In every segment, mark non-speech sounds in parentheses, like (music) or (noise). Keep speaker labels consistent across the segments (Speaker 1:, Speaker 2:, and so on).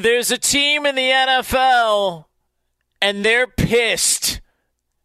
Speaker 1: There's a team in the NFL, and they're pissed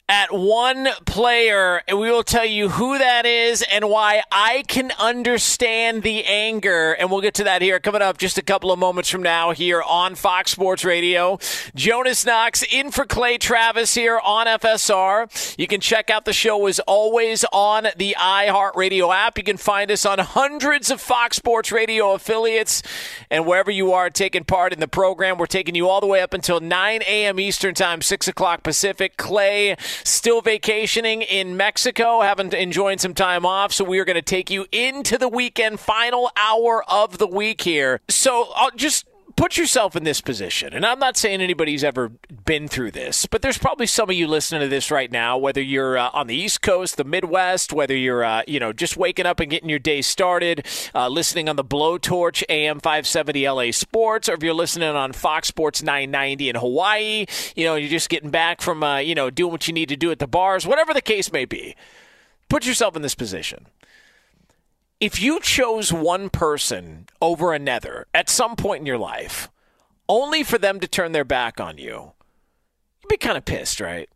Speaker 1: at one player, and we will tell you who that is and why I can understand the anger. And we'll get to that here coming up just a couple of moments from now here on Fox Sports Radio. Jonas Knox in for Clay Travis here on FSR. You can check out the show as always on the iHeartRadio app. You can find us on hundreds of Fox Sports Radio affiliates and wherever you are taking part in the program. We're taking you all the way up until 9 a.m. Eastern Time, 6 o'clock Pacific. Clay still vacationing in Mexico, having enjoying some time off. So we are going to take you into the weekend, final hour of the week here. So I'll just put yourself in this position. And I'm not saying anybody's ever been through this, but there's probably some of you listening to this right now, whether you're uh, on the East Coast, the Midwest, whether you're, uh, you know, just waking up and getting your day started, uh, listening on the Blowtorch AM 570 LA Sports, or if you're listening on Fox Sports 990 in Hawaii, you know, you're just getting back from, uh, you know, doing what you need to do at the bars, whatever the case may be. Put yourself in this position if you chose one person over another at some point in your life, only for them to turn their back on you, you'd be kind of pissed, right?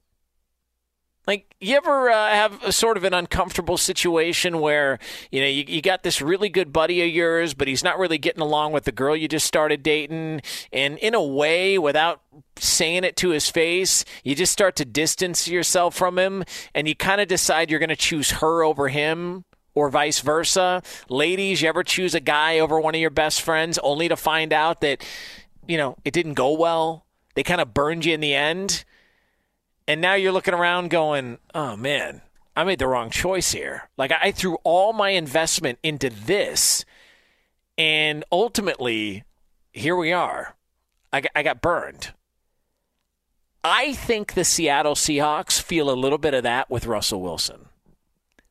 Speaker 1: Like, you ever uh, have a sort of an uncomfortable situation where, you know, you, you got this really good buddy of yours, but he's not really getting along with the girl you just started dating. And in a way, without saying it to his face, you just start to distance yourself from him and you kind of decide you're going to choose her over him or vice versa. Ladies, you ever choose a guy over one of your best friends only to find out that, you know, it didn't go well? They kind of burned you in the end. And now you're looking around going, oh man, I made the wrong choice here. Like I threw all my investment into this. And ultimately, here we are. I I got burned. I think the Seattle Seahawks feel a little bit of that with Russell Wilson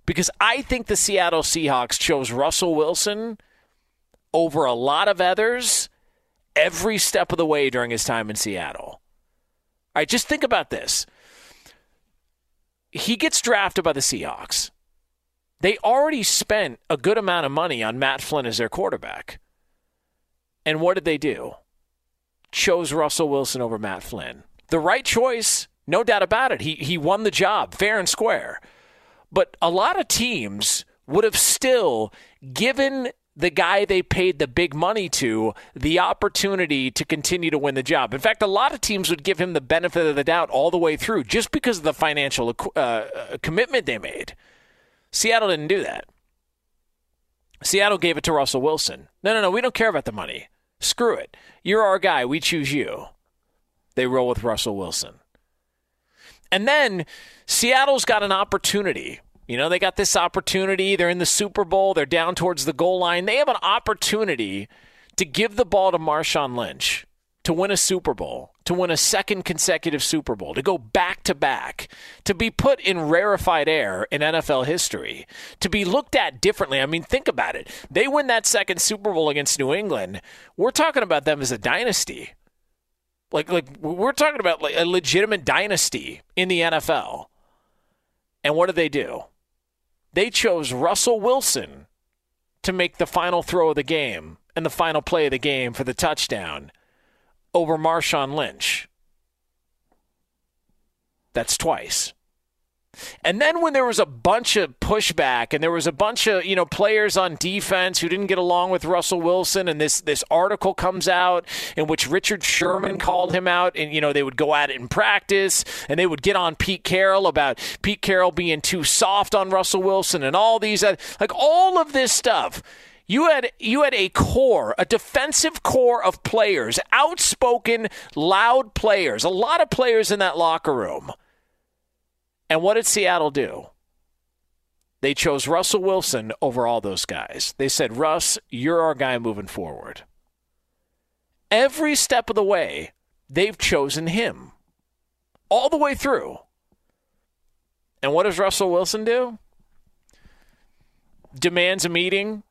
Speaker 1: because I think the Seattle Seahawks chose Russell Wilson over a lot of others every step of the way during his time in Seattle. All right, just think about this. He gets drafted by the Seahawks. They already spent a good amount of money on Matt Flynn as their quarterback. And what did they do? Chose Russell Wilson over Matt Flynn. The right choice, no doubt about it. He, he won the job fair and square. But a lot of teams would have still given the guy they paid the big money to the opportunity to continue to win the job. In fact, a lot of teams would give him the benefit of the doubt all the way through just because of the financial uh, uh, commitment they made. Seattle didn't do that. Seattle gave it to Russell Wilson. No, no, no, we don't care about the money. Screw it. You're our guy. We choose you. They roll with Russell Wilson. And then Seattle's got an opportunity you know, they got this opportunity. They're in the Super Bowl. They're down towards the goal line. They have an opportunity to give the ball to Marshawn Lynch to win a Super Bowl, to win a second consecutive Super Bowl, to go back to back, to be put in rarefied air in NFL history, to be looked at differently. I mean, think about it. They win that second Super Bowl against New England. We're talking about them as a dynasty. Like, like we're talking about like a legitimate dynasty in the NFL. And what did they do? They chose Russell Wilson to make the final throw of the game and the final play of the game for the touchdown over Marshawn Lynch. That's twice. And then when there was a bunch of pushback and there was a bunch of, you know, players on defense who didn't get along with Russell Wilson and this this article comes out in which Richard Sherman called him out and you know they would go at it in practice and they would get on Pete Carroll about Pete Carroll being too soft on Russell Wilson and all these like all of this stuff. You had you had a core, a defensive core of players, outspoken, loud players, a lot of players in that locker room and what did Seattle do? They chose Russell Wilson over all those guys. They said, Russ, you're our guy moving forward. Every step of the way, they've chosen him. All the way through. And what does Russell Wilson do? Demands a meeting.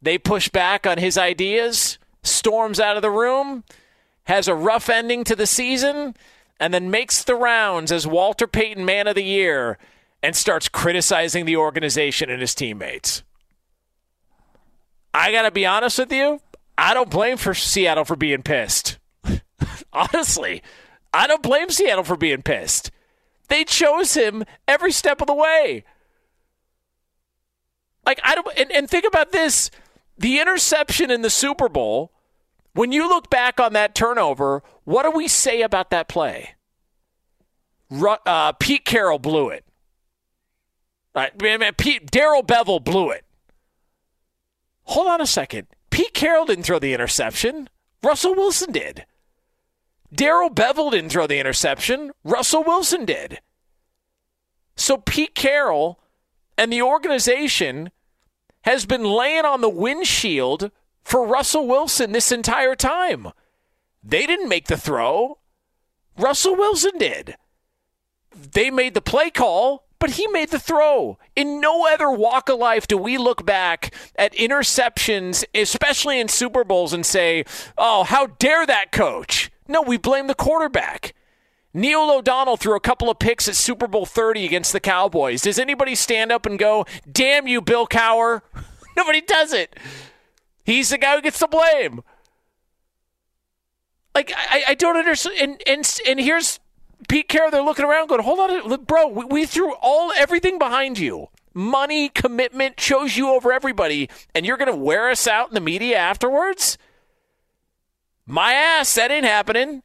Speaker 1: They push back on his ideas, storms out of the room, has a rough ending to the season, and then makes the rounds as Walter Payton Man of the Year and starts criticizing the organization and his teammates. I got to be honest with you, I don't blame for Seattle for being pissed. (laughs) Honestly, I don't blame Seattle for being pissed. They chose him every step of the way. Like I don't and, and think about this. The interception in the Super Bowl when you look back on that turnover, what do we say about that play? Uh, Pete Carroll blew it. Pete Darrell Bevell blew it. Hold on a second. Pete Carroll didn't throw the interception. Russell Wilson did. Darrell Bevell didn't throw the interception. Russell Wilson did. So Pete Carroll and the organization has been laying on the windshield for Russell Wilson this entire time. They didn't make the throw. Russell Wilson did. They made the play call, but he made the throw. In no other walk of life do we look back at interceptions, especially in Super Bowls, and say, oh, how dare that coach? No, we blame the quarterback. Neil O'Donnell threw a couple of picks at Super Bowl 30 against the Cowboys. Does anybody stand up and go, damn you, Bill Cowher? (laughs) Nobody does it. He's the guy who gets the blame. Like I, I don't understand. And and and here's Pete Carroll. They're looking around, going, "Hold on, bro. We, we threw all everything behind you. Money, commitment, chose you over everybody, and you're going to wear us out in the media afterwards." My ass, that ain't happening.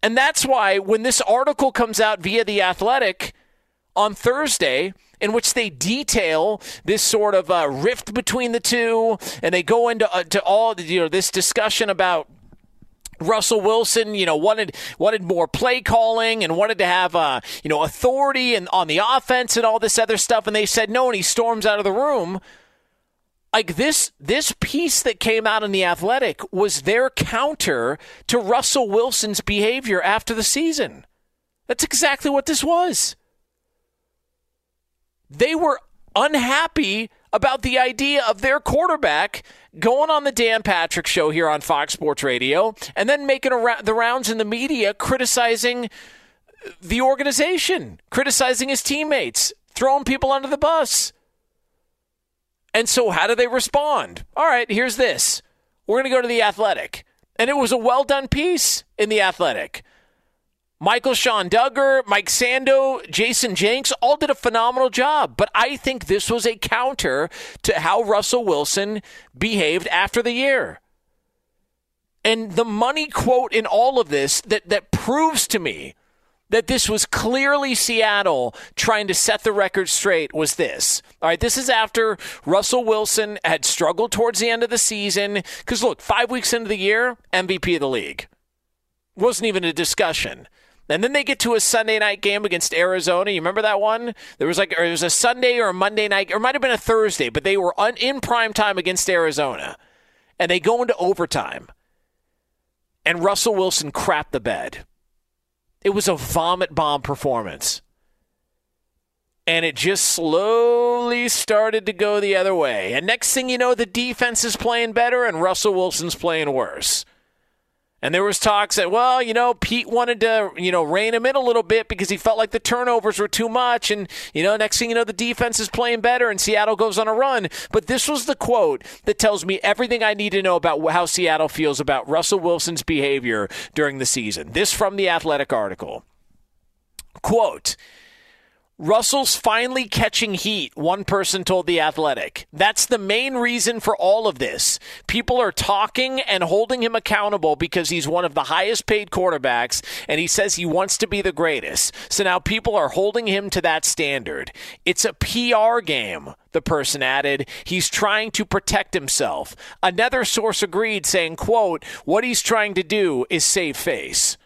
Speaker 1: And that's why when this article comes out via The Athletic on Thursday, in which they detail this sort of uh, rift between the two, and they go into uh, to all you know this discussion about Russell Wilson, you know, wanted wanted more play calling and wanted to have uh, you know authority and on the offense and all this other stuff, and they said no, and he storms out of the room. Like this this piece that came out in the Athletic was their counter to Russell Wilson's behavior after the season. That's exactly what this was. They were unhappy about the idea of their quarterback going on the Dan Patrick show here on Fox Sports Radio and then making the rounds in the media criticizing the organization, criticizing his teammates, throwing people under the bus. And so, how do they respond? All right, here's this. We're going to go to the Athletic. And it was a well done piece in the Athletic. Michael-Shawn Dugar, Mike Sando, Jayson Jenks all did a phenomenal job. But I think this was a counter to how Russell Wilson behaved after the year. And the money quote in all of this that, that proves to me that this was clearly Seattle trying to set the record straight was this. All right, this is after Russell Wilson had struggled towards the end of the season. Because look, five weeks into the year, MVP of the league. Wasn't even a discussion. And then they get to a Sunday night game against Arizona. You remember that one? There was like it was a Sunday or a Monday night, or it might have been a Thursday, but they were in prime time against Arizona, and they go into overtime. And Russell Wilson crapped the bed. It was a vomit bomb performance. And it just slowly started to go the other way. And next thing you know, the defense is playing better and Russell Wilson's playing worse. And there was talks that, well, you know, Pete wanted to, you know, rein him in a little bit because he felt like the turnovers were too much. And, you know, next thing you know, the defense is playing better and Seattle goes on a run. But this was the quote that tells me everything I need to know about how Seattle feels about Russell Wilson's behavior during the season. This from the Athletic article. Quote, Russell's finally catching heat, one person told The Athletic. That's the main reason for all of this. People are talking and holding him accountable because he's one of the highest paid quarterbacks and he says he wants to be the greatest. So now people are holding him to that standard. It's a PR game, the person added. He's trying to protect himself. Another source agreed, saying, quote, what he's trying to do is save face.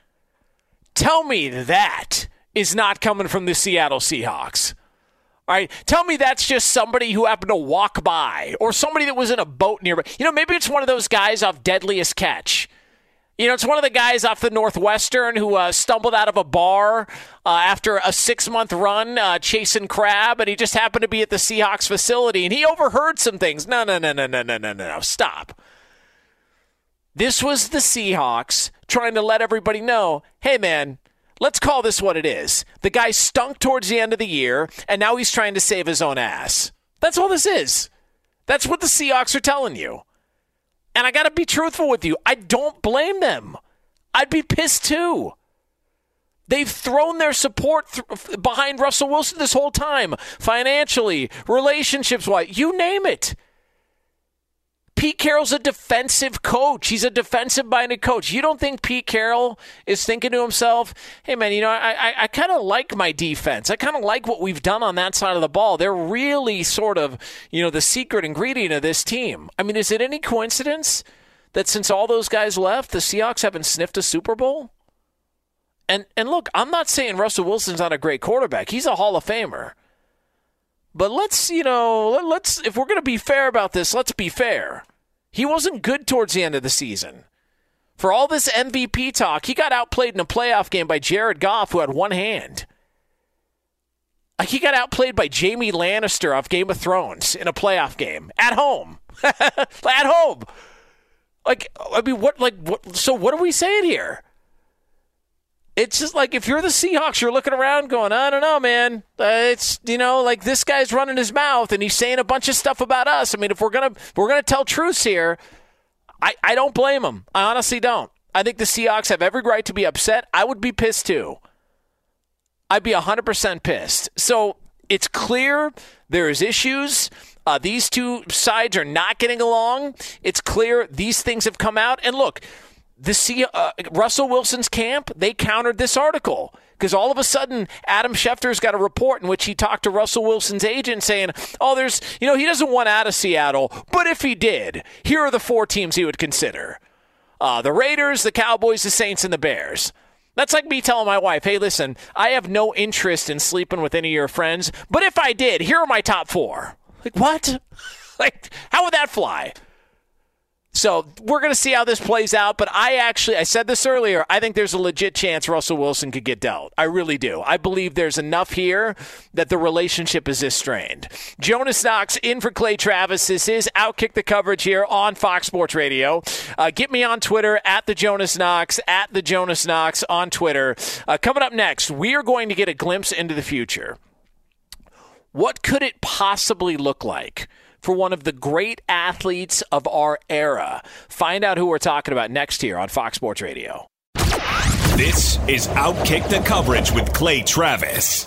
Speaker 1: Tell me that is not coming from the Seattle Seahawks. All right, tell me that's just somebody who happened to walk by or somebody that was in a boat nearby. You know, maybe it's one of those guys off Deadliest Catch. You know, it's one of the guys off the Northwestern who uh, stumbled out of a bar uh, after a six month run uh, chasing crab, and he just happened to be at the Seahawks facility and he overheard some things. No, no, no, no, no, no, no, no. Stop. This was the Seahawks trying to let everybody know hey, man, Let's call this what it is. The guy stunk towards the end of the year, and now he's trying to save his own ass. That's all this is. That's what the Seahawks are telling you. And I got to be truthful with you. I don't blame them. I'd be pissed too. They've thrown their support th- behind Russell Wilson this whole time, financially, relationships wise, you name it. Pete Carroll's a defensive coach. He's a defensive minded coach. You don't think Pete Carroll is thinking to himself, hey, man, you know, I, I, I kind of like my defense. I kind of like what we've done on that side of the ball. They're really sort of, you know, the secret ingredient of this team. I mean, is it any coincidence that since all those guys left, the Seahawks haven't sniffed a Super Bowl? And, and look, I'm not saying Russell Wilson's not a great quarterback, he's a Hall of Famer. But let's, you know, let's if we're going to be fair about this, let's be fair. He wasn't good towards the end of the season. For all this MVP talk, he got outplayed in a playoff game by Jared Goff, who had one hand. Like He got outplayed by Jaime Lannister off Game of Thrones in a playoff game at home. (laughs) at home. Like, I mean, what, like, what, so what are we saying here? It's just like if you're the Seahawks, you're looking around going, I don't know, man. Uh, it's you know like this guy's running his mouth and he's saying a bunch of stuff about us. I mean, if we're gonna if we're gonna tell truths here, I I don't blame him. I honestly don't. I think the Seahawks have every right to be upset. I would be pissed too. I'd be 100% pissed. So it's clear there is issues. Uh, these two sides are not getting along. It's clear these things have come out. And look, the uh, Russell Wilson's camp, they countered this article because all of a sudden Adam Schefter's got a report in which he talked to Russell Wilson's agent saying, "Oh, there's, you know, he doesn't want out of Seattle, but if he did, here are the four teams he would consider: uh, the Raiders, the Cowboys, the Saints, and the Bears." That's like me telling my wife, "Hey, listen, I have no interest in sleeping with any of your friends, but if I did, here are my top four. Like what? (laughs) like how would that fly? So we're going to see how this plays out. But I actually, I said this earlier, I think there's a legit chance Russell Wilson could get dealt. I really do. I believe there's enough here that the relationship is this strained. Jonas Knox in for Clay Travis. This is Outkick the coverage here on Fox Sports Radio. Uh, get me on Twitter at the Jonas Knox, at the Jonas Knox on Twitter. Uh, coming up next, we are going to get a glimpse into the future. What could it possibly look like? For one of the great athletes of our era. Find out who we're talking about next here on Fox Sports Radio.
Speaker 2: This is Outkick the Coverage with Clay Travis.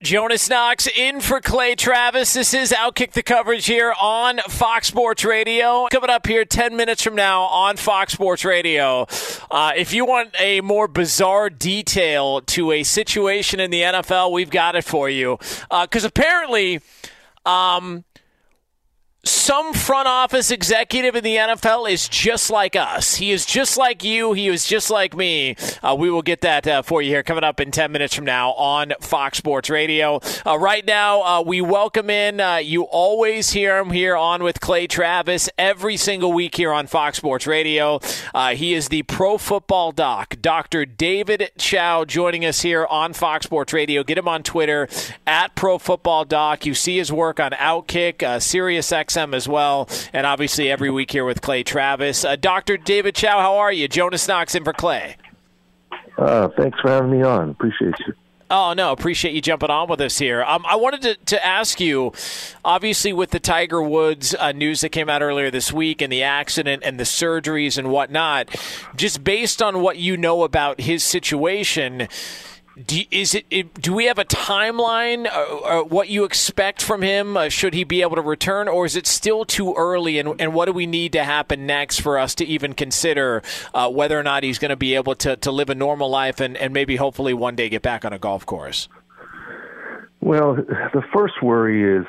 Speaker 1: Jonas Knox in for Clay Travis. This is Outkick the coverage here on Fox Sports Radio. Coming up here 10 minutes from now on Fox Sports Radio. Uh, if you want a more bizarre detail to a situation in the NFL, we've got it for you. Because uh, apparently, um, some front office executive in the NFL is just like us. He is just like you. He is just like me. Uh, we will get that uh, for you here coming up in 10 minutes from now on Fox Sports Radio. Uh, right now, uh, we welcome in, uh, you always hear him here on with Clay Travis every single week here on Fox Sports Radio. Uh, he is the pro football doc, Dr. David Chao, joining us here on Fox Sports Radio. Get him on Twitter at pro football doc. You see his work on Outkick, uh, Sirius XM as well, and obviously every week here with Clay Travis. Uh, Dr. David Chao, how are you? Jonas Knox in for Clay.
Speaker 3: Uh, thanks for having me on. Appreciate you.
Speaker 1: Oh, no, appreciate you jumping on with us here. Um, I wanted to, to ask you, obviously, with the Tiger Woods uh, news that came out earlier this week and the accident and the surgeries and whatnot, just based on what you know about his situation, do, is it, do we have a timeline uh, uh, what you expect from him uh, should he be able to return or is it still too early and, and what do we need to happen next for us to even consider uh, whether or not he's going to be able to, to live a normal life and, and maybe hopefully one day get back on a golf course
Speaker 3: well the first worry is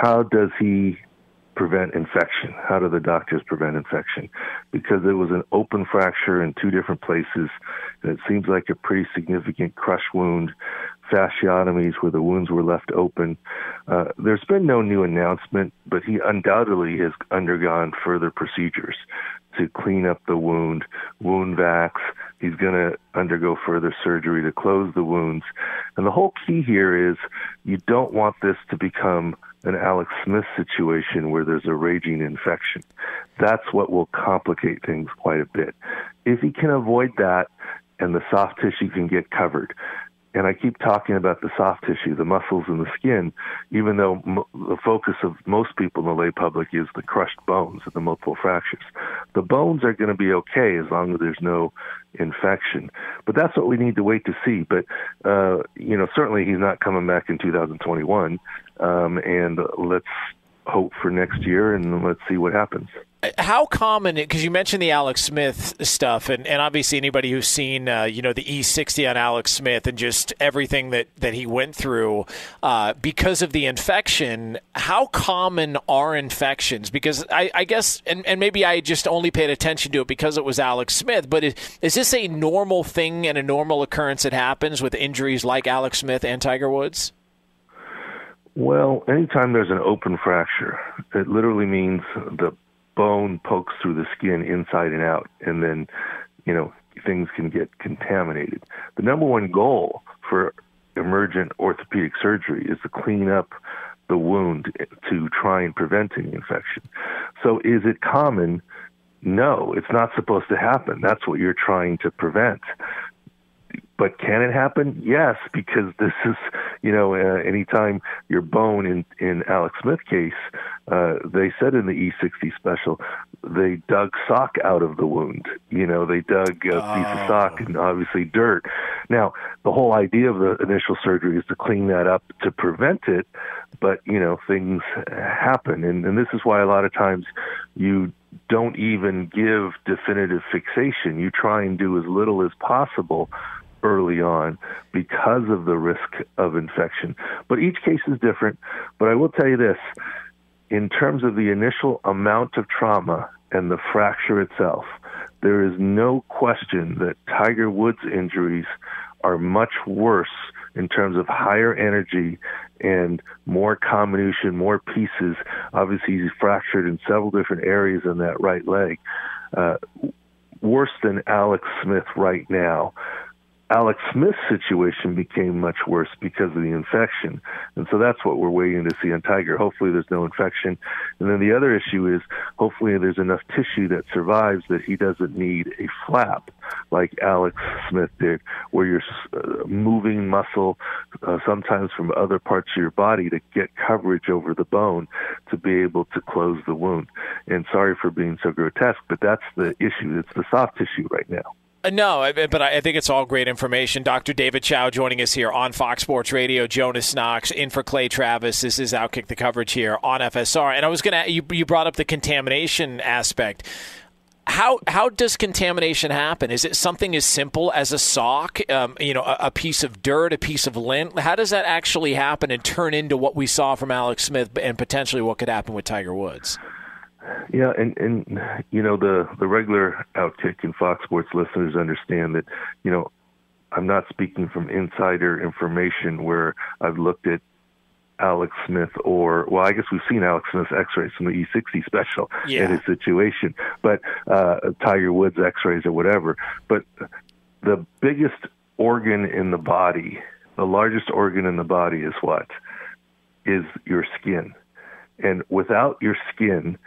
Speaker 3: how does he prevent infection? How do the doctors prevent infection? Because it was an open fracture in two different places, it seems like a pretty significant crush wound, fasciotomies where the wounds were left open. Uh, there's been no new announcement, but he undoubtedly has undergone further procedures to clean up the wound, wound vacs. He's going to undergo further surgery to close the wounds. And the whole key here is you don't want this to become an Alex Smith situation where there's a raging infection. That's what will complicate things quite a bit. If he can avoid that and the soft tissue can get covered, and I keep talking about the soft tissue, the muscles and the skin, even though m- the focus of most people in the lay public is the crushed bones and the multiple fractures. The bones are going to be okay as long as there's no infection. But that's what we need to wait to see. But, uh, you know, certainly he's not coming back in 2021. Um, and let's hope for next year and let's see what happens.
Speaker 1: How common? Because you mentioned the Alex Smith stuff, and, and obviously anybody who's seen uh, you know the E60 on Alex Smith and just everything that that he went through uh, because of the infection. How common are infections? Because I, I guess, and, and maybe I just only paid attention to it because it was Alex Smith. But is, is this a normal thing and a normal occurrence that happens with injuries like Alex Smith and Tiger Woods?
Speaker 3: Well, anytime there's an open fracture, it literally means the bone pokes through the skin inside and out, and then, you know, things can get contaminated. The number one goal for emergent orthopedic surgery is to clean up the wound to try and prevent any infection. So, is it common? No, it's not supposed to happen. That's what you're trying to prevent. But can it happen? Yes, because this is, you know, uh, anytime your bone in in Alex Smith case, uh, they said in the E60 special, they dug sock out of the wound. You know, they dug a oh. piece of sock and obviously dirt. Now, the whole idea of the initial surgery is to clean that up to prevent it, but you know, things happen, and and this is why a lot of times you don't even give definitive fixation. You try and do as little as possible early on because of the risk of infection. But each case is different. But I will tell you this in terms of the initial amount of trauma and the fracture itself, there is no question that Tiger Woods injuries are much worse in terms of higher energy and more comminution, more pieces. Obviously, he's fractured in several different areas in that right leg. Uh, worse than Alex Smith right now Alex Smith's situation became much worse because of the infection. And so that's what we're waiting to see on Tiger. Hopefully there's no infection. And then the other issue is hopefully there's enough tissue that survives that he doesn't need a flap like Alex Smith did, where you're uh, moving muscle uh, sometimes from other parts of your body to get coverage over the bone to be able to close the wound. And sorry for being so grotesque, but that's the issue. It's the soft tissue right now.
Speaker 1: Uh, no, but I think it's all great information. Dr. David Chao joining us here on Fox Sports Radio. Jonas Knox in for Clay Travis. This is Outkick the coverage here on FSR. And I was going to, you, you brought up the contamination aspect. How how does contamination happen? Is it something as simple as a sock, um, you know, a, a, piece of dirt, a piece of lint? How does that actually happen and turn into what we saw from Alex Smith and potentially what could happen with Tiger Woods?
Speaker 3: Yeah, and and you know the the regular Outkick and Fox Sports listeners understand that you know I'm not speaking from insider information where I've looked at Alex Smith or well, I guess we've seen Alex Smith's X-rays from the E60 special
Speaker 1: yeah.
Speaker 3: in his situation, but uh, Tiger Woods X-rays or whatever. But the biggest organ in the body, the largest organ in the body, is what is your skin, and without your skin,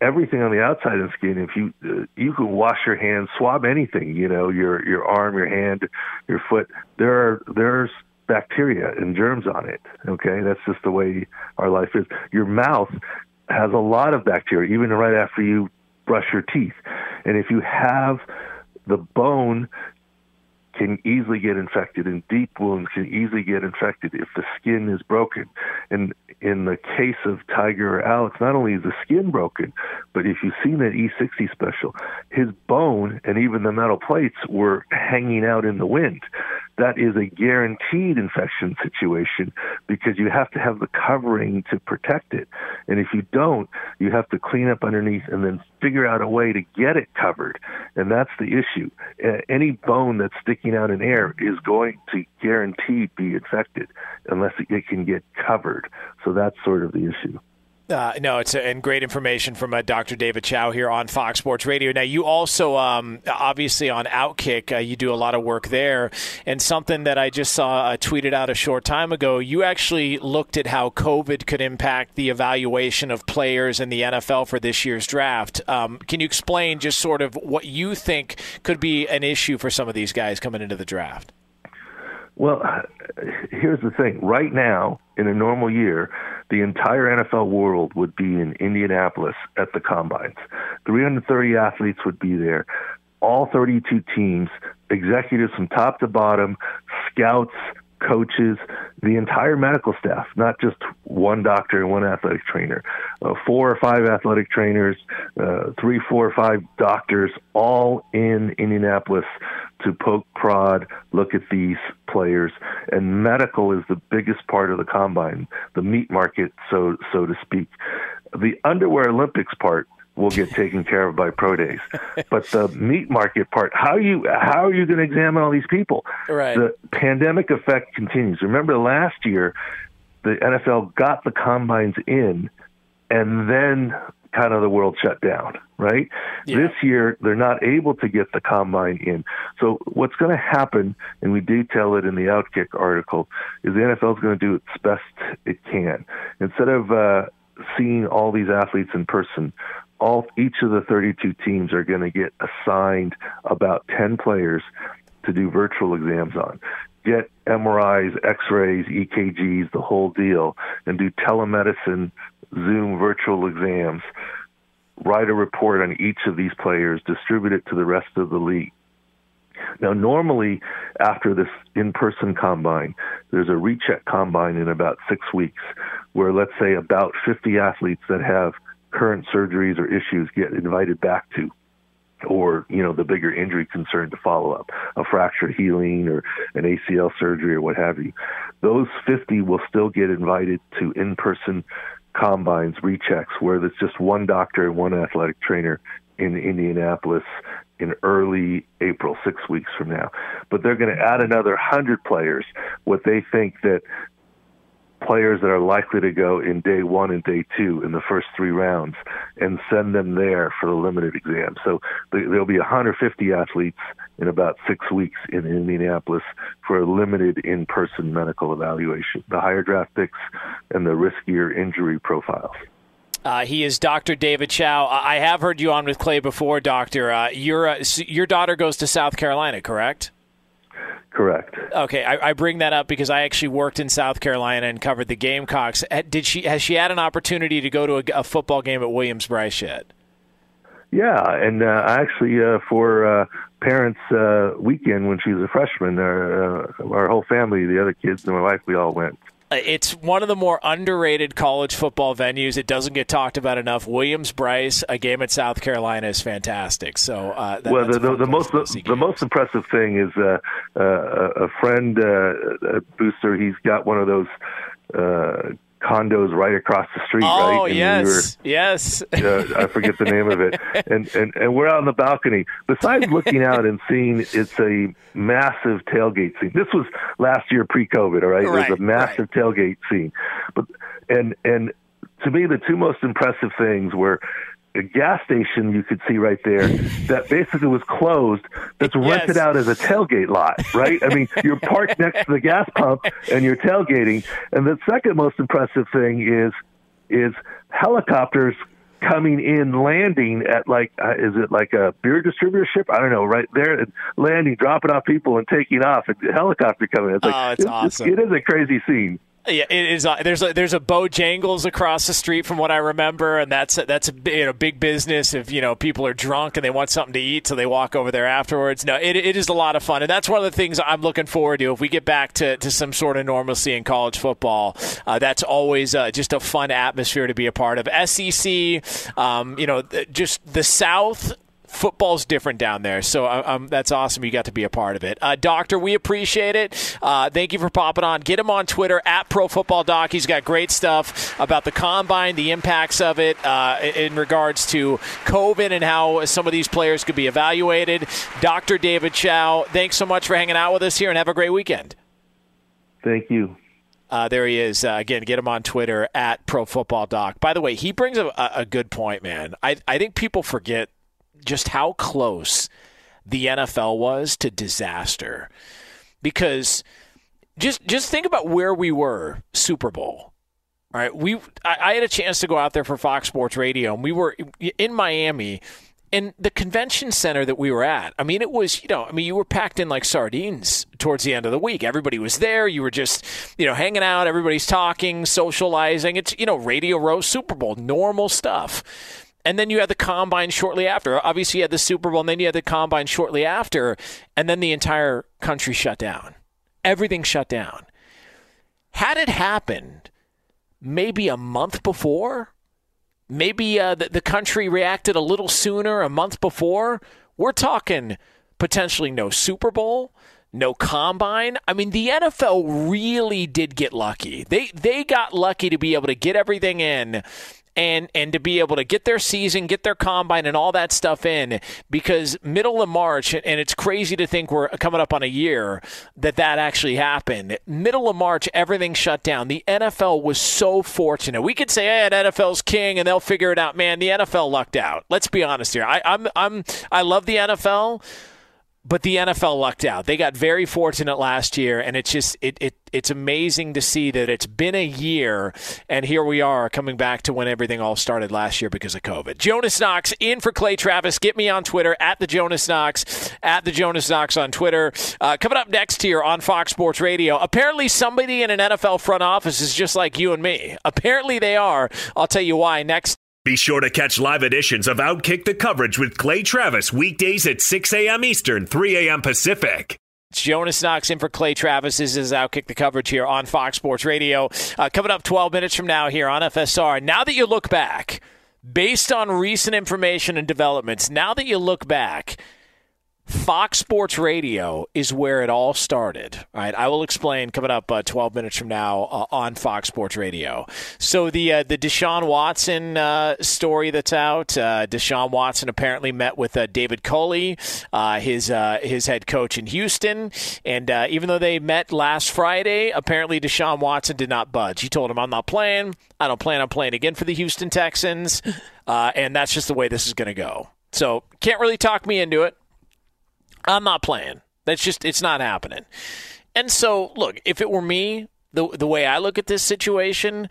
Speaker 3: everything on the outside of the skin. If you uh, you can wash your hands, swab anything, you know, your your arm, your hand, your foot. There are there's bacteria and germs on it. Okay, that's just the way our life is. Your mouth has a lot of bacteria, even right after you brush your teeth. And if you have the bone can easily get infected and deep wounds can easily get infected if the skin is broken. And in the case of Tiger or Alex, not only is the skin broken, but if you've seen that E60 special, his bone and even the metal plates were hanging out in the wind. That is a guaranteed infection situation because you have to have the covering to protect it. And if you don't, you have to clean up underneath and then figure out a way to get it covered. And that's the issue. Any bone that's sticking out in air is going to guaranteed be infected unless it can get covered. So that's sort of the issue.
Speaker 1: Uh, no, it's a, and great information from uh, Dr. David Chao here on Fox Sports Radio. Now, you also, um, obviously, on Outkick, uh, you do a lot of work there. And something that I just saw uh, tweeted out a short time ago, you actually looked at how COVID could impact the evaluation of players in the NFL for this year's draft. Um, can you explain just sort of what you think could be an issue for some of these guys coming into the draft?
Speaker 3: Well, here's the thing. Right now, in a normal year, the entire NFL world would be in Indianapolis at the combines. 330 athletes would be there. All 32 teams, executives from top to bottom, scouts, coaches, the entire medical staff, not just one doctor and one athletic trainer, uh, four or five athletic trainers, uh, three, four or five doctors, all in Indianapolis to poke, prod, look at these players. And medical is the biggest part of the combine, the meat market, so so to speak. The underwear Olympics part will get taken care of by pro days. (laughs) But the meat market part, how you how are you going to examine all these people?
Speaker 1: Right.
Speaker 3: The pandemic effect continues. Remember last year, the NFL got the combines in, and then kind of the world shut down. Right.
Speaker 1: Yeah.
Speaker 3: This year they're not able to get the combine in. So what's going to happen, and we detail it in the Outkick article, is the NFL is going to do its best it can. Instead of uh, seeing all these athletes in person, all each of the 32 teams are going to get assigned about 10 players to do virtual exams on. Get MRIs, X-rays, EKGs, the whole deal, and do telemedicine, Zoom virtual exams. Write a report on each of these players, distribute it to the rest of the league. Now, normally after this in-person combine, there's a recheck combine in about six weeks, where let's say about 50 athletes that have current surgeries or issues get invited back to or you know the bigger injury concern to follow up a fracture healing or an ACL surgery or what have you. Those 50 will still get invited to in-person combines rechecks where there's just one doctor and one athletic trainer in Indianapolis in early April 6 weeks from now. But they're going to add another 100 players what they think that players that are likely to go in day one and day two in the first three rounds and send them there for the limited exam. So there'll be 150 athletes in about six weeks in Indianapolis for a limited in-person medical evaluation. The higher draft picks and the riskier injury profiles.
Speaker 1: Uh, he is Dr. David Chao. I have heard you on with Clay before, Doctor. Uh, your uh, your daughter goes to South Carolina, correct?
Speaker 3: Correct.
Speaker 1: Okay, I, I, bring that up because I actually worked in South Carolina and covered the Gamecocks. Did she has she had an opportunity to go to a, a football game at Williams-Brice yet?
Speaker 3: Yeah, and uh, actually uh, for uh, parents' uh, weekend when she was a freshman, our, uh, our whole family, the other kids and my wife, we all went.
Speaker 1: Uh, it's one of the more underrated college football venues. It doesn't get talked about enough. Williams-Brice, a game at South Carolina, is fantastic. So, uh, that,
Speaker 3: well, the, the, the most the, the, most impressive thing is uh, uh, a friend, uh, a booster. He's got one of those uh, condos right across the street,
Speaker 1: oh,
Speaker 3: right?
Speaker 1: Oh yes, we were, yes. (laughs)
Speaker 3: uh, I forget the name of it, (laughs) and, and and we're out on the balcony. Besides looking out and seeing, it's a massive tailgate scene. This was last year pre-COVID, all right?
Speaker 1: right
Speaker 3: There's a massive
Speaker 1: right.
Speaker 3: tailgate scene, but and and to me, the two most impressive things were a gas station you could see right there that basically was closed that's (laughs) rented
Speaker 1: yes.
Speaker 3: out as a tailgate lot, right? I mean, you're parked next to the gas pump and you're tailgating. And the second most impressive thing is is helicopters coming in landing at like uh, is it like a beer distributorship i don't know right there landing dropping off people and taking off a helicopter coming it's like
Speaker 1: oh, it's,
Speaker 3: it's
Speaker 1: awesome.
Speaker 3: it is a crazy scene
Speaker 1: yeah, it is. Uh, there's a, there's a Bojangles across the street from what I remember, and that's a, that's a you know, big business. If you know people are drunk and they want something to eat, so they walk over there afterwards. No, it, it is a lot of fun, and that's one of the things I'm looking forward to. If we get back to, to some sort of normalcy in college football, uh, that's always uh, just a fun atmosphere to be a part of. SEC, um, you know, just the South football's different down there. So um, that's awesome. You got to be a part of it. Uh, Doctor, we appreciate it. Uh, thank you for popping on. Get him on Twitter at Pro Football Doc. He's got great stuff about the combine, the impacts of it uh, in regards to COVID and how some of these players could be evaluated. Dr. David Chao, thanks so much for hanging out with us here and have a great weekend.
Speaker 3: Thank you.
Speaker 1: Uh, there he is. Uh, again, get him on Twitter at Pro Football Doc. By the way, he brings a, a good point, man. I, I think people forget just how close the NFL was to disaster. Because just just think about where we were Super Bowl. All right, we I, I had a chance to go out there for Fox Sports Radio, and we were in Miami. And the convention center that we were at, I mean, it was, you know, I mean, you were packed in like sardines towards the end of the week. Everybody was there. You were just, you know, hanging out. Everybody's talking, socializing. It's, you know, Radio Row Super Bowl, normal stuff. And then you had the combine shortly after. Obviously, you had the Super Bowl, and then you had the combine shortly after. And then the entire country shut down. Everything shut down. Had it happened maybe a month before, maybe uh, the, the country reacted a little sooner, a month before, we're talking potentially no Super Bowl, no combine. I mean, the NFL really did get lucky. They they got lucky to be able to get everything in and and to be able to get their season, get their combine, and all that stuff in because middle of March, and it's crazy to think we're coming up on a year that that actually happened. Middle of March, everything shut down. The NFL was so fortunate. We could say, "Hey, NFL's king," and they'll figure it out. Man, the NFL lucked out. Let's be honest here. I, I'm I'm I love the NFL but the NFL lucked out. They got very fortunate last year, and it's just it, it it's amazing to see that it's been a year, and here we are coming back to when everything all started last year because of COVID. Jonas Knox in for Clay Travis. Get me on Twitter at the Jonas Knox at the Jonas Knox on Twitter. Uh, coming up next here on Fox Sports Radio. Apparently, somebody in an NFL front office is just like you and me. Apparently, they are. I'll tell you why next.
Speaker 2: Be sure to catch live editions of Outkick the coverage with Clay Travis weekdays at 6 a.m. Eastern, 3 a.m. Pacific.
Speaker 1: It's Jonas Knox in for Clay Travis. This is Outkick the coverage here on Fox Sports Radio. Uh, coming up 12 minutes from now here on FSR. Now that you look back, based on recent information and developments, now that you look back, Fox Sports Radio is where it all started. All right, I will explain coming up uh, 12 minutes from now uh, on Fox Sports Radio. So the uh, the Deshaun Watson uh, story that's out. Uh, Deshaun Watson apparently met with uh, David Culley, his his head coach in Houston, and even though they met last Friday, apparently Deshaun Watson did not budge. He told him, "I'm not playing. I don't plan on playing again for the Houston Texans," (laughs) and that's just the way this is going to go. So can't really talk me into it. I'm not playing. That's just it's not happening. And so, look, if it were me, the the way I look at this situation,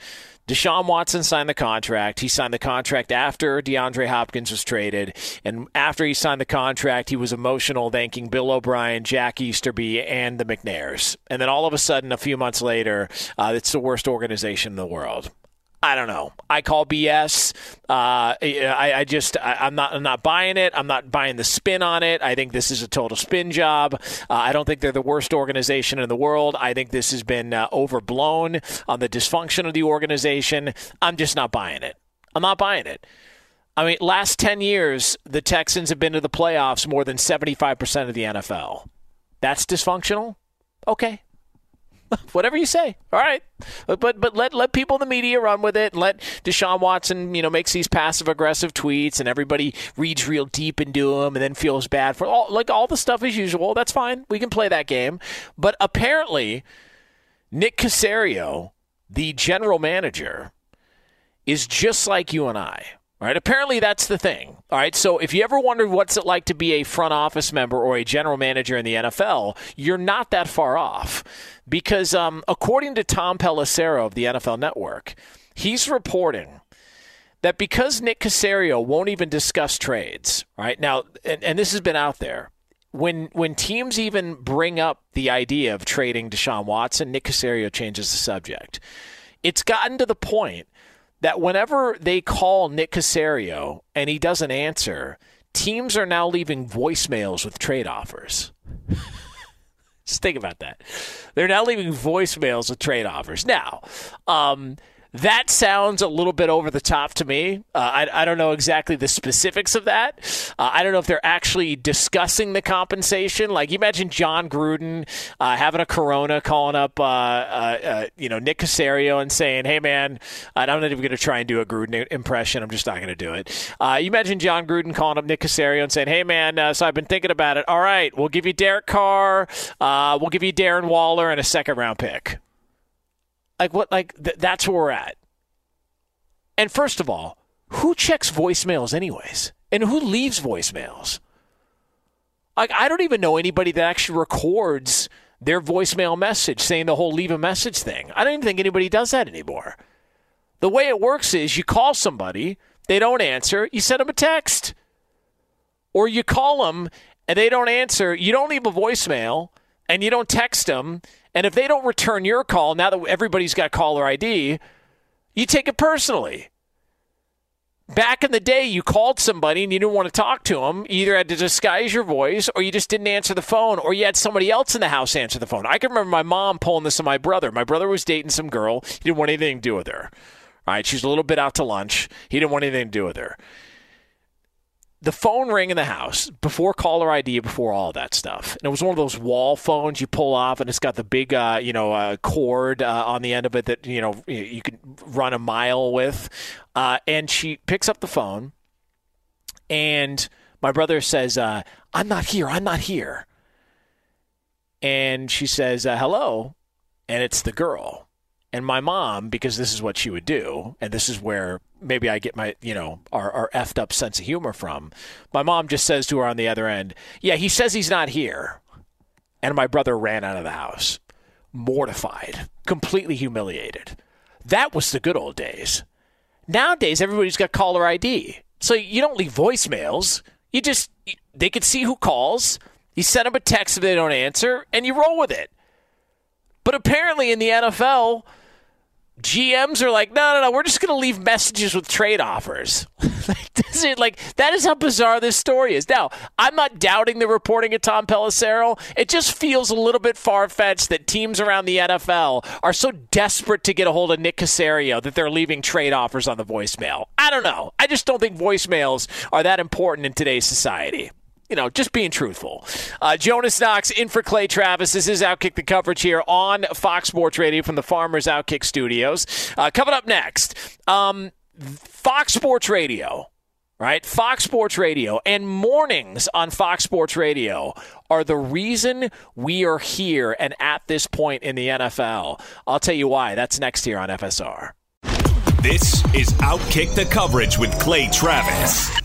Speaker 1: Deshaun Watson signed the contract. He signed the contract after DeAndre Hopkins was traded. And after he signed the contract, he was emotional, thanking Bill O'Brien, Jack Easterby, and the McNairs. And then all of a sudden, a few months later, uh, it's the worst organization in the world. I don't know. I call BS. Uh, I, I, just I, am not I'm not buying it. I'm not buying the spin on it. I think this is a total spin job. Uh, I don't think they're the worst organization in the world. I think this has been uh, overblown on the dysfunction of the organization. I'm just not buying it. I'm not buying it. I mean, last 10 years, the Texans have been to the playoffs more than 75% of the NFL. That's dysfunctional? Okay. (laughs) whatever you say. All right, but but let let people in the media run with it. Let Deshaun Watson, you know, makes these passive aggressive tweets, and everybody reads real deep into them, and then feels bad for all like all the stuff as usual. That's fine. We can play that game. But apparently, Nick Caserio, the general manager, is just like you and I. All right. Apparently, that's the thing. All right. So, if you ever wondered what's it like to be a front office member or a general manager in the NFL, you're not that far off. Because, um, according to Tom Pelissero of the NFL Network, he's reporting that because Nick Caserio won't even discuss trades, right now, and, and this has been out there, when when teams even bring up the idea of trading Deshaun Watson, Nick Caserio changes the subject. It's gotten to the point that whenever they call Nick Caserio and he doesn't answer, teams are now leaving voicemails with trade offers. (laughs) Just think about that. They're now leaving voicemails with trade offers. Now, um, that sounds a little bit over the top to me. Uh, I, I, don't know exactly the specifics of that. Uh, I don't know if they're actually discussing the compensation. Like, you imagine Jon Gruden uh, having a Corona, calling up, uh, uh, uh, you know, Nick Caserio and saying, "Hey, man, I'm not even going to try and do a Gruden impression. I'm just not going to do it." you imagine Jon Gruden calling up Nick Caserio and saying, "Hey, man, so I've been thinking about it. All right, we'll give you Derek Carr, we'll give you Darren Waller, and a second round pick." Like what? Like th- that's where we're at. And first of all, who checks voicemails anyways? And who leaves voicemails? Like I don't even know anybody that actually records their voicemail message saying the whole leave a message thing. I don't even think anybody does that anymore. The way it works is you call somebody, they don't answer, you send them a text. Or you call them and they don't answer, you don't leave a voicemail and you don't text them and if they don't return your call, now that everybody's got caller ID, you take it personally. Back in the day, you called somebody and you didn't want to talk to them. You either had to disguise your voice or you just didn't answer the phone or you had somebody else in the house answer the phone. I can remember my mom pulling this on my brother. My brother was dating some girl. He didn't want anything to do with her. All right, she was a little bit out to lunch. He didn't want anything to do with her the phone rang in the house before caller ID, before all that stuff. And it was one of those wall phones you pull off, and it's got the big, uh, you know, uh, cord uh, on the end of it that you know you can run a mile with. Uh, and she picks up the phone, and my brother says, uh, "I'm not here. I'm not here." And she says, uh, "Hello," and it's the girl. And my mom, because this is what she would do, and this is where maybe I get my, you know, our, our effed up sense of humor from. My mom just says to her on the other end, Yeah, he says he's not here. And my brother ran out of the house, mortified, completely humiliated. That was the good old days. Nowadays, everybody's got caller ID. So you don't leave voicemails. You just, they can see who calls. You send them a text if they don't answer, and you roll with it. But apparently in the NFL, GMs are like, no, no, no, we're just going to leave messages with trade offers. (laughs) like, like, that is how bizarre this story is. Now, I'm not doubting the reporting of Tom Pelissero. It just feels a little bit far fetched that teams around the NFL are so desperate to get a hold of Nick Caserio that they're leaving trade offers on the voicemail. I don't know. I just don't think voicemails are that important in today's society you know, just being truthful. Uh, Jonas Knox in for Clay Travis. This is Outkick the coverage here on Fox Sports Radio from the Farmers Outkick Studios. Uh, coming up next, um, Fox Sports Radio, right? Fox Sports Radio and mornings on Fox Sports Radio are the reason we are here and at this point in the NFL. I'll tell you why. That's next here on FSR.
Speaker 2: This is Outkick the coverage with Clay Travis.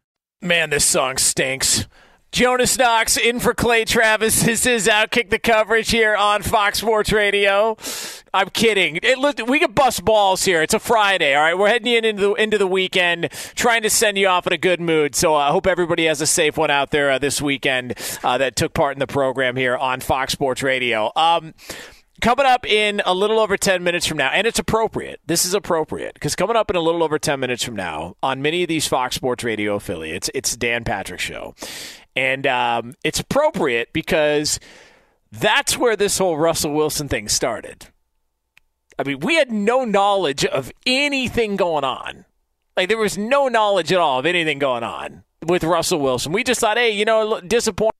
Speaker 4: Man, this song stinks. Jonas Knox in for Clay Travis. This is Outkick the coverage here on Fox Sports Radio. I'm kidding. It, we can bust balls here. It's a Friday, all right? We're heading in into the, into the weekend, trying to send you off in a good mood. So I uh, hope everybody has a safe one out there uh, this weekend uh, that took part in the program here on Fox Sports Radio. Um, coming up in a little over 10 minutes from now, and it's appropriate. This is appropriate because coming up in a little over 10 minutes from now on many of these Fox Sports Radio affiliates, it's Dan Patrick Show. And um, it's appropriate because that's where this whole Russell Wilson thing started.
Speaker 1: I mean, we had no knowledge of anything going on. Like there was no knowledge at all of anything going on with Russell Wilson. We just thought, hey, you know, disappointing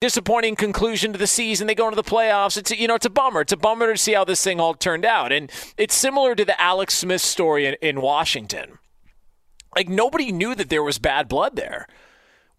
Speaker 1: disappointing conclusion to the season. They go into the playoffs. It's you know it's a bummer. It's a bummer to see how this thing all turned out. And it's similar to the Alex Smith story in, in Washington. Like nobody knew that there was bad blood there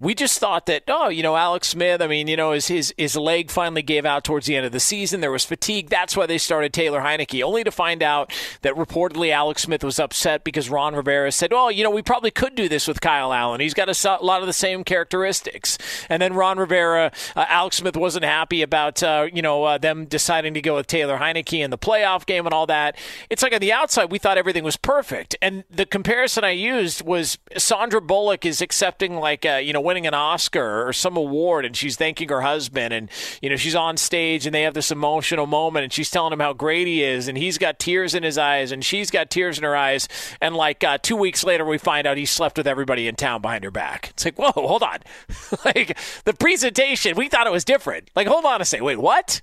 Speaker 1: we just thought that oh you know Alex Smith I mean you know his his his leg finally gave out towards the end of the season. There was fatigue. That's why they started Taylor Heinicke only to find out that reportedly Alex Smith was upset because Ron Rivera said oh you know we probably could do this with Kyle Allen. He's got a lot of the same characteristics. And then Ron Rivera uh, Alex Smith wasn't happy about uh, you know uh, them deciding to go with Taylor Heinicke in the playoff game and all that. It's like on the outside we thought everything was perfect. And the comparison I used was Sandra Bullock is accepting like uh, you know winning an Oscar or some award and she's thanking her husband and you know she's on stage and they have this emotional moment and she's telling him how great he is and he's got tears in his eyes and she's got tears in her eyes and like uh, two weeks later we find out he slept with everybody in town behind her back. It's like whoa, hold on, (laughs) like the presentation we thought it was different. Like hold on a second, wait what?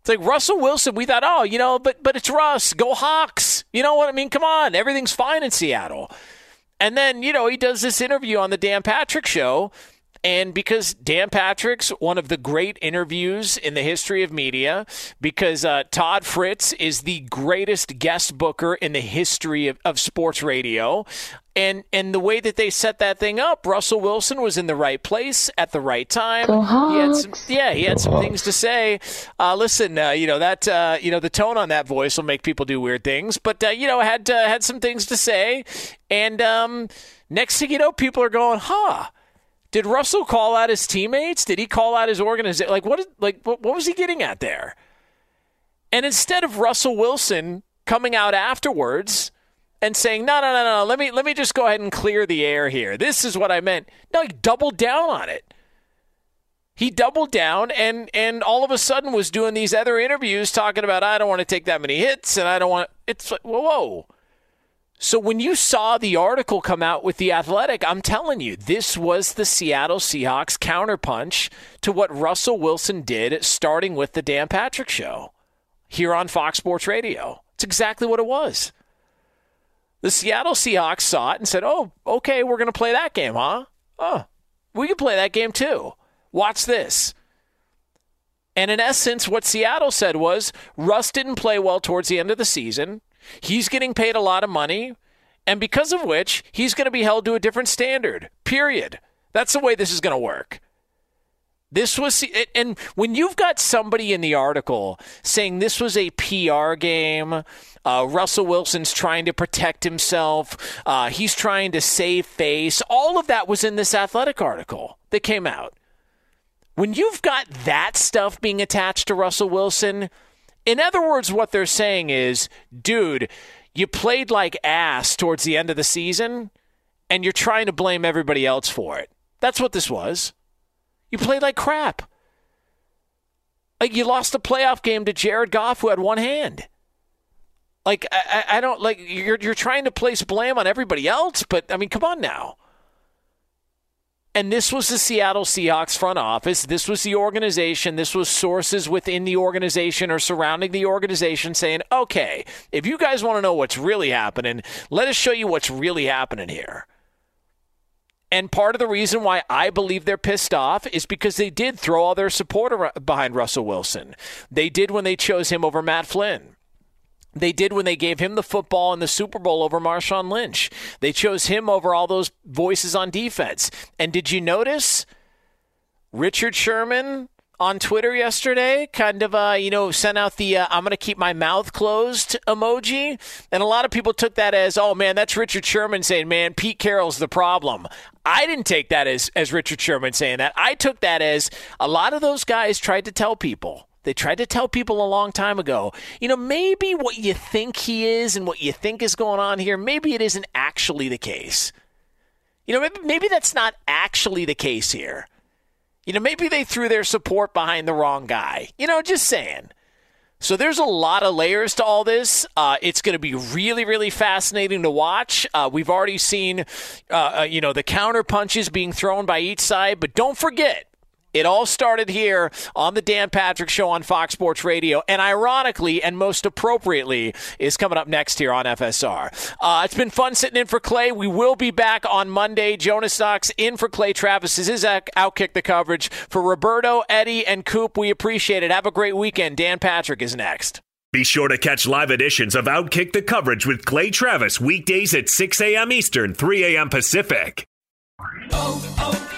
Speaker 1: It's like Russell Wilson. We thought, oh, you know, but but it's Russ. Go Hawks. You know what I mean? Come on, everything's fine in Seattle. And then, you know, he does this interview on the Dan Patrick show. And because Dan Patrick's one of the great interviews in the history of media, because uh, Todd Fritz is the greatest guest booker in the history of, of sports radio, and and the way that they set that thing up, Russell Wilson was in the right place at the right time. He had some, yeah, he had some things to say. Uh, listen, uh, you know that uh, you know the tone on that voice will make people do weird things, but uh, you know had uh, had some things to say, and um, next thing you know, people are going, huh. Did Russell call out his teammates? Did he call out his organization? Like what? Like what, what was he getting at there? And instead of Russell Wilson coming out afterwards and saying, "No, no, no, no, let me let me just go ahead and clear the air here. This is what I meant." No, he doubled down on it. He doubled down and and all of a sudden was doing these other interviews talking about I don't want to take that many hits and I don't want it's like whoa, whoa. So when you saw the article come out with the Athletic, I'm telling you, this was the Seattle Seahawks counterpunch to what Russell Wilson did starting with the Dan Patrick show here on Fox Sports Radio. It's exactly what it was. The Seattle Seahawks saw it and said, "Oh, okay, we're going to play that game, huh? Oh, we can play that game too. Watch this." And in essence, what Seattle said was Russ didn't play well towards the end of the season. He's getting paid a lot of money, and because of which, he's going to be held to a different standard. Period. That's the way this is going to work. This was, and when you've got somebody in the article saying this was a PR game, uh, Russell Wilson's trying to protect himself, uh, he's trying to save face, all of that was in this athletic article that came out. When you've got that stuff being attached to Russell Wilson, in other words, what they're saying is, dude, you played like ass towards the end of the season, and you're trying to blame everybody else for it. That's what this was. You played like crap. Like you lost a playoff game to Jared Goff, who had one hand. Like I, I don't like you're you're trying to place blame on everybody else, but I mean, come on now. And this was the Seattle Seahawks front office. This was the organization. This was sources within the organization or surrounding the organization saying, okay, if you guys want to know what's really happening, let us show you what's really happening here. And part of the reason why I believe they're pissed off is because they did throw all their support behind Russell Wilson. They did when they chose him over Matt Flynn. They did when they gave him the football in the Super Bowl over Marshawn Lynch. They chose him over all those voices on defense. And did you notice Richard Sherman on Twitter yesterday kind of, uh, you know, sent out the uh, I'm going to keep my mouth closed emoji. And a lot of people took that as, oh, man, that's Richard Sherman saying, man, Pete Carroll's the problem. I didn't take that as, as Richard Sherman saying that. I took that as a lot of those guys tried to tell people they tried to tell people a long time ago, you know, maybe what you think he is and what you think is going on here, maybe it isn't actually the case. You know, maybe, maybe that's not actually the case here. You know, maybe they threw their support behind the wrong guy. You know, just saying. So there's a lot of layers to all this. Uh, it's going to be really, really fascinating to watch. Uh, we've already seen, uh, uh, you know, the counter punches being thrown by each side, but don't forget,
Speaker 5: It all started here on the Dan Patrick Show on Fox Sports Radio, and ironically and most appropriately is coming up next here on FSR. Uh, it's been fun sitting in for Clay. We will be back on Monday. Jonas Knox in for Clay Travis. This is Outkick the coverage for Roberto, Eddie, and Coop. We appreciate it. Have a great weekend. Dan Patrick is next.
Speaker 2: Be sure to catch live editions of Outkick the coverage with Clay Travis weekdays at 6 a.m. Eastern, 3 a.m. Pacific.
Speaker 6: Oh, oh, oh, O'Reilly.